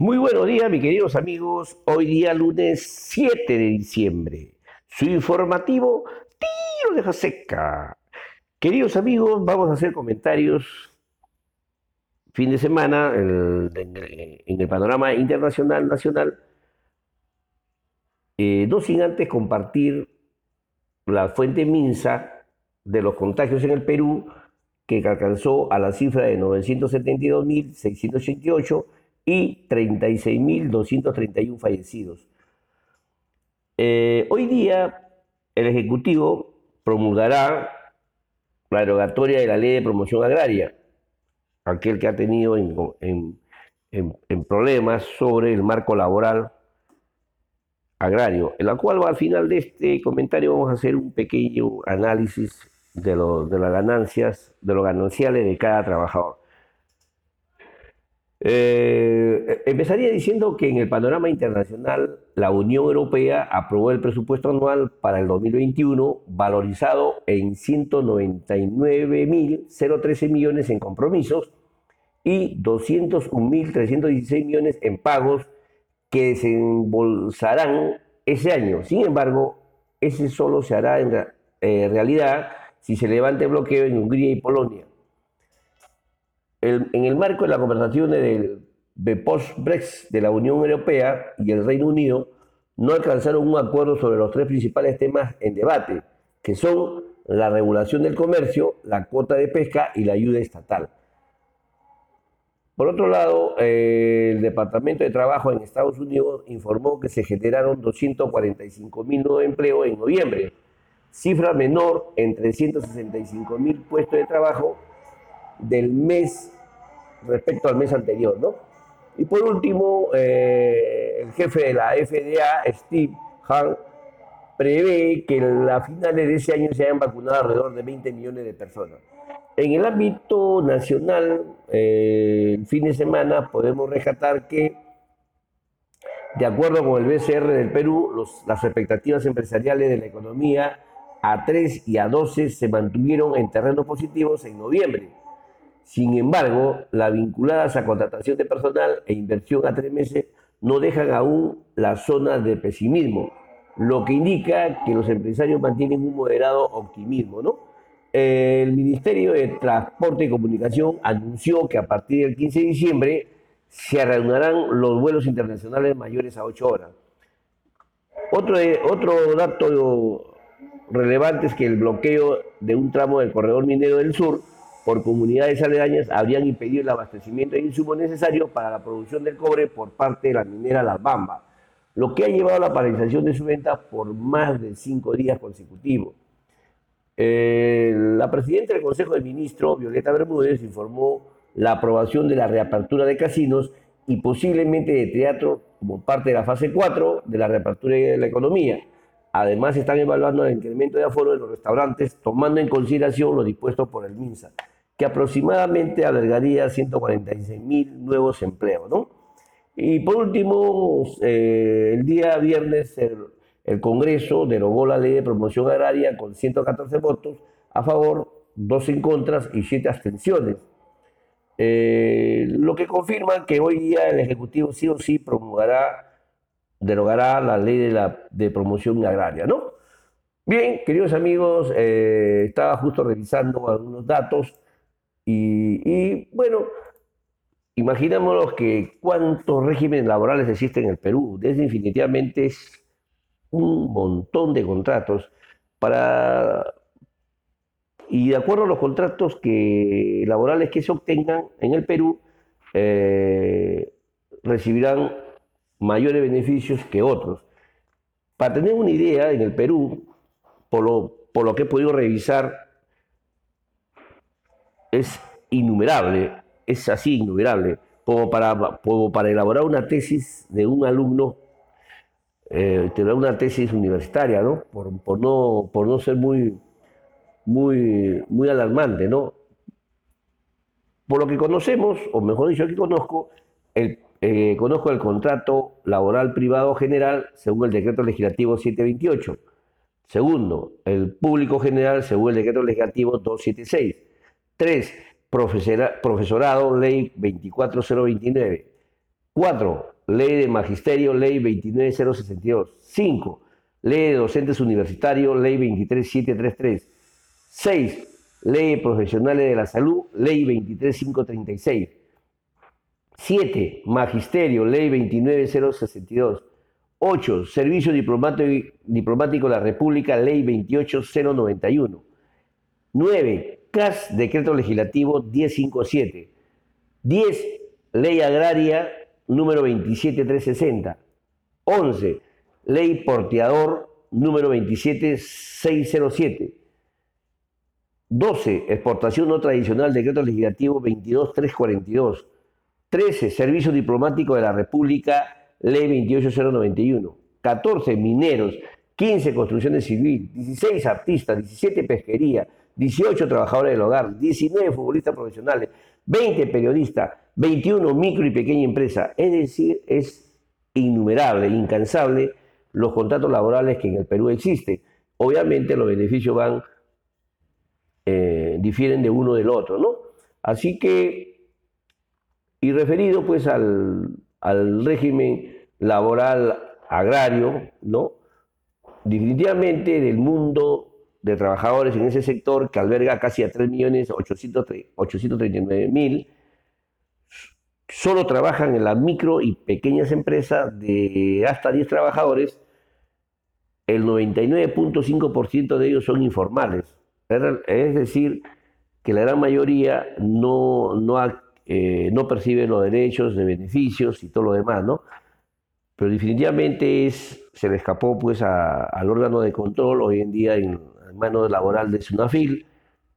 Muy buenos días, mis queridos amigos. Hoy día lunes 7 de diciembre. Su informativo Tiro de Jaseca. Queridos amigos, vamos a hacer comentarios fin de semana en, el panorama internacional, nacional. Eh, no sin antes compartir la fuente Minsa de los contagios en el Perú, que alcanzó a la cifra de 972.688 y 36.231 fallecidos. Eh, hoy día el Ejecutivo promulgará la derogatoria de la ley de promoción agraria, aquel que ha tenido en, problemas sobre el marco laboral agrario, en la cual al final de este comentario vamos a hacer un pequeño análisis de, de las ganancias, de los gananciales de cada trabajador. Eh, empezaría diciendo que en el panorama internacional la Unión Europea aprobó el presupuesto anual para el 2021 valorizado en 199.013 millones en compromisos y 201.316 millones en pagos que desembolsarán ese año. Sin embargo, ese solo se hará en eh, realidad si se levante bloqueo en Hungría y Polonia en el marco de las conversaciones del post-Brexit de la Unión Europea y el Reino Unido, no alcanzaron un acuerdo sobre los tres principales temas en debate, que son la regulación del comercio, la cuota de pesca y la ayuda estatal. Por otro lado, eh, el Departamento de Trabajo en Estados Unidos informó que se generaron 245 mil nuevos empleos en noviembre, cifra menor en 365 mil puestos de trabajo del mes respecto al mes anterior, ¿no? Y por último, eh, el jefe de la FDA, Steve Hahn, prevé que a finales de ese año se hayan vacunado alrededor de 20 millones de personas. En el ámbito nacional, eh, el fin de semana podemos rescatar que, de acuerdo con el BCR del Perú, las expectativas empresariales de la economía a 3 y a 12 se mantuvieron en terrenos positivos en noviembre sin embargo, las vinculadas a contratación de personal e inversión a tres meses no dejan aún la zona de pesimismo, lo que indica que los empresarios mantienen un moderado optimismo. ¿no? El Ministerio de Transporte y Comunicación anunció que a partir del 15 de diciembre se reanudarán los vuelos internacionales mayores a 8 horas. Otro, otro dato relevante es que el bloqueo de un tramo del corredor minero del sur por comunidades aledañas habrían impedido el abastecimiento de insumos necesarios para la producción del cobre por parte de la minera Las Bambas, lo que ha llevado a la paralización de su venta por más de cinco días consecutivos. Eh, la presidenta del Consejo de Ministros, Violeta Bermúdez, informó la aprobación de la reapertura de casinos y posiblemente de teatro como parte de la fase 4 de la reapertura de la economía. Además, están evaluando el incremento de aforo de los restaurantes, tomando en consideración lo dispuesto por el MINSA que aproximadamente albergaría 146 mil nuevos empleos. ¿no? Y por último, eh, el día viernes el, Congreso derogó la ley de promoción agraria con 114 votos a favor, 2 en contra y 7 abstenciones. Eh, lo que confirma que hoy día el Ejecutivo sí o sí promulgará, derogará la ley de, la, de promoción agraria, ¿no? Bien, queridos amigos, eh, estaba justo revisando algunos datos y, bueno, imaginémonos que cuántos regímenes laborales existen en el Perú. Definitivamente es un montón de contratos para y de acuerdo a los contratos que, laborales que se obtengan en el Perú, eh, recibirán mayores beneficios que otros. Para tener una idea, en el Perú, por lo, por lo que he podido revisar, es innumerable, es así innumerable, como para, para elaborar una tesis de un alumno, eh, tener una tesis universitaria, ¿no? Por, no, por no ser muy, muy, muy alarmante, ¿no? Por lo que conocemos, o mejor dicho, aquí conozco, el, eh, conozco el contrato laboral privado general según el decreto legislativo 728. Segundo, el público general según el decreto legislativo 276. Tres, profesorado, ley 24029. 4. Ley de Magisterio, Ley 29062. 5. Ley de Docentes Universitarios, Ley 23733. 6. Ley de Profesionales de la Salud, Ley 23536. 7. Magisterio, Ley 29062. 8. Servicio Diplomático, de la República, Ley 28091. 9. CAS, Decreto Legislativo 1057. 10. Ley Agraria número 27360. 11. Ley Porteador número 27607. 12. Exportación no tradicional, Decreto Legislativo 22342. 13. Servicio Diplomático de la República, Ley 28091. 14. Mineros. 15. Construcciones civil. 16. Artistas. 17. Pesquería. 18 trabajadores del hogar, 19 futbolistas profesionales, 20 periodistas, 21 micro y pequeña empresa. Es decir, es innumerable, incansable los contratos laborales que en el Perú existen. Obviamente los beneficios van, eh, difieren de uno del otro, ¿no? Así que, y referido pues al, al régimen laboral agrario, ¿no? Definitivamente del mundo de trabajadores en ese sector que alberga casi a 3.839.000, solo trabajan en las micro y pequeñas empresas de hasta 10 trabajadores, el 99.5% de ellos son informales. Es decir, que la gran mayoría no, no, eh, no percibe los derechos de beneficios y todo lo demás, ¿no? Pero definitivamente es, se le escapó pues al órgano de control hoy en día en mano laboral de Sunafil,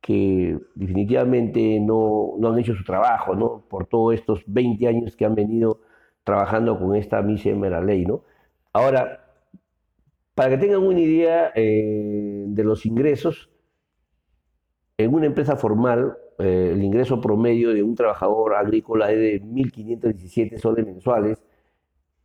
que definitivamente no, no, han hecho su trabajo, ¿no? Por todos estos 20 años que han venido trabajando con esta mísera ley, ¿no? Ahora, para que tengan una idea eh, de los ingresos, en una empresa formal, eh, el ingreso promedio de un trabajador agrícola es de 1.517 soles mensuales,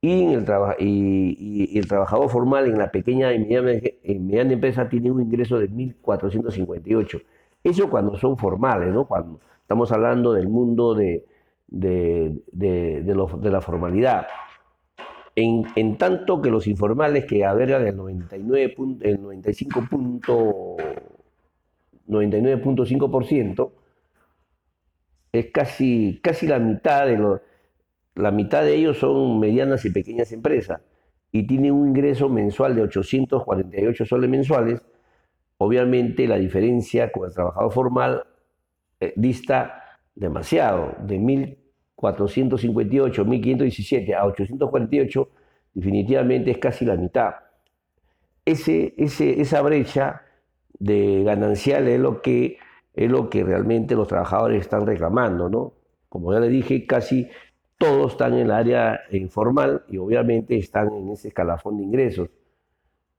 y, el y, el trabajador formal en la pequeña y mediana, empresa tiene un ingreso de 1.458. Eso cuando son formales, ¿no? Cuando estamos hablando del mundo de, de, de, la formalidad. En, en, tanto que los informales que albergan el 99 el 95.5% es casi, casi la mitad de los la mitad de ellos son medianas y pequeñas empresas y tienen un ingreso mensual de 848 soles mensuales, obviamente la diferencia con el trabajador formal eh, dista demasiado, de 1.458, 1.517 a 848, definitivamente es casi la mitad. Ese, ese, esa brecha de ganancial es lo, que, es lo que realmente los trabajadores están reclamando, ¿no? Como ya le dije, casi todos están en el área informal y obviamente están en ese escalafón de ingresos.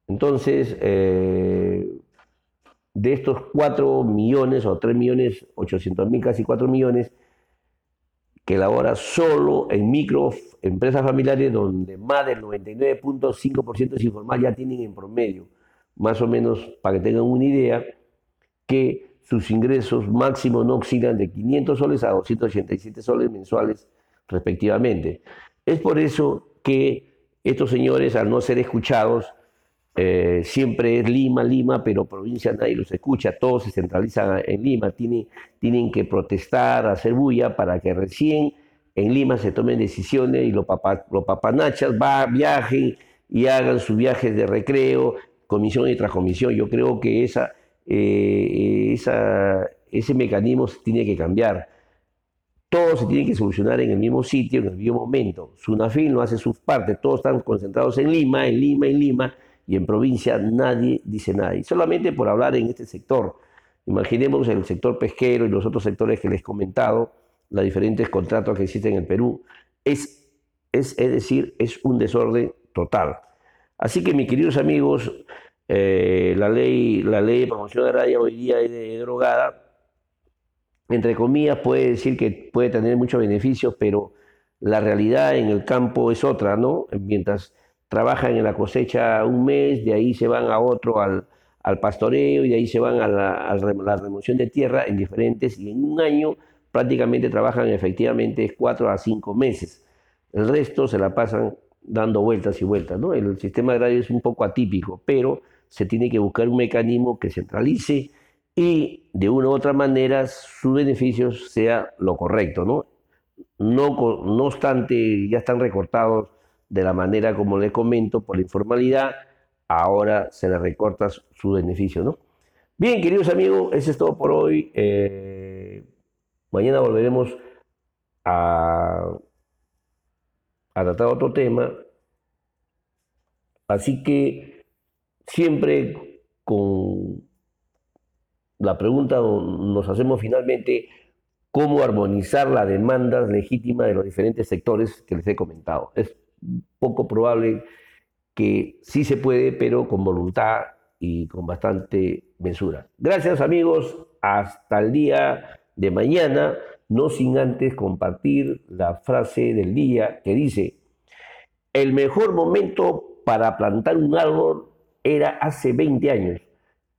Entonces, eh, de estos 4 millones o 3 millones 800 mil, casi 4 millones, que labora solo en micro empresas familiares donde más del 99.5% es informal, ya tienen en promedio, más o menos para que tengan una idea, que sus ingresos máximos no oscilan de 500 soles a 287 soles mensuales respectivamente. Es por eso que estos señores, al no ser escuchados, eh, siempre es Lima, Lima, pero provincia nadie los escucha, todos se centralizan en Lima, tienen, tienen que protestar, hacer bulla para que recién en Lima se tomen decisiones y los, los papanachas va, viajen y hagan sus viajes de recreo, comisión y transcomisión. Yo creo que esa, eh, ese mecanismo tiene que cambiar todo se tiene que solucionar en el mismo sitio, en el mismo momento. Sunafil no hace su parte, todos están concentrados en Lima, en Lima, en Lima, y en provincia nadie dice nada. Y solamente por hablar en este sector, imaginemos el sector pesquero y los otros sectores que les he comentado, los diferentes contratos que existen en el Perú, es, es, es decir, es un desorden total. Así que, mis queridos amigos, eh, la, ley, la ley de promoción agraria hoy día es de drogada, entre comillas, puede decir que puede tener muchos beneficios, pero la realidad en el campo es otra, ¿no? Mientras trabajan en la cosecha un mes, de ahí se van a otro al, pastoreo y de ahí se van a la, remoción de tierra en diferentes, y en un año prácticamente trabajan efectivamente cuatro a cinco meses. El resto se la pasan dando vueltas y vueltas. ¿no? El sistema agrario es un poco atípico, pero se tiene que buscar un mecanismo que centralice y de una u otra manera sus beneficios sea lo correcto. ¿no? No, no obstante, ya están recortados de la manera como les comento por la informalidad, ahora se les recorta su beneficio. ¿no? Bien, queridos amigos, eso es todo por hoy. Eh, mañana volveremos a a tratar otro tema. Así que siempre con la pregunta nos hacemos finalmente cómo armonizar la demanda legítima de los diferentes sectores que les he comentado. Es poco probable que sí se puede, pero con voluntad y con bastante mesura. Gracias amigos, hasta el día de mañana no sin antes compartir la frase del día que dice, el mejor momento para plantar un árbol era hace 20 años,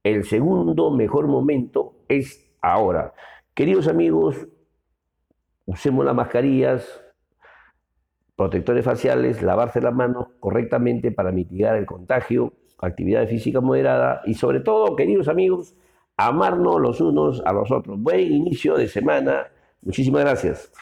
el segundo mejor momento es ahora. Queridos amigos, usemos las mascarillas, protectores faciales, lavarse las manos correctamente para mitigar el contagio, actividad física moderada y sobre todo, queridos amigos, amarnos los unos a los otros. Buen inicio de semana Muchísimas gracias.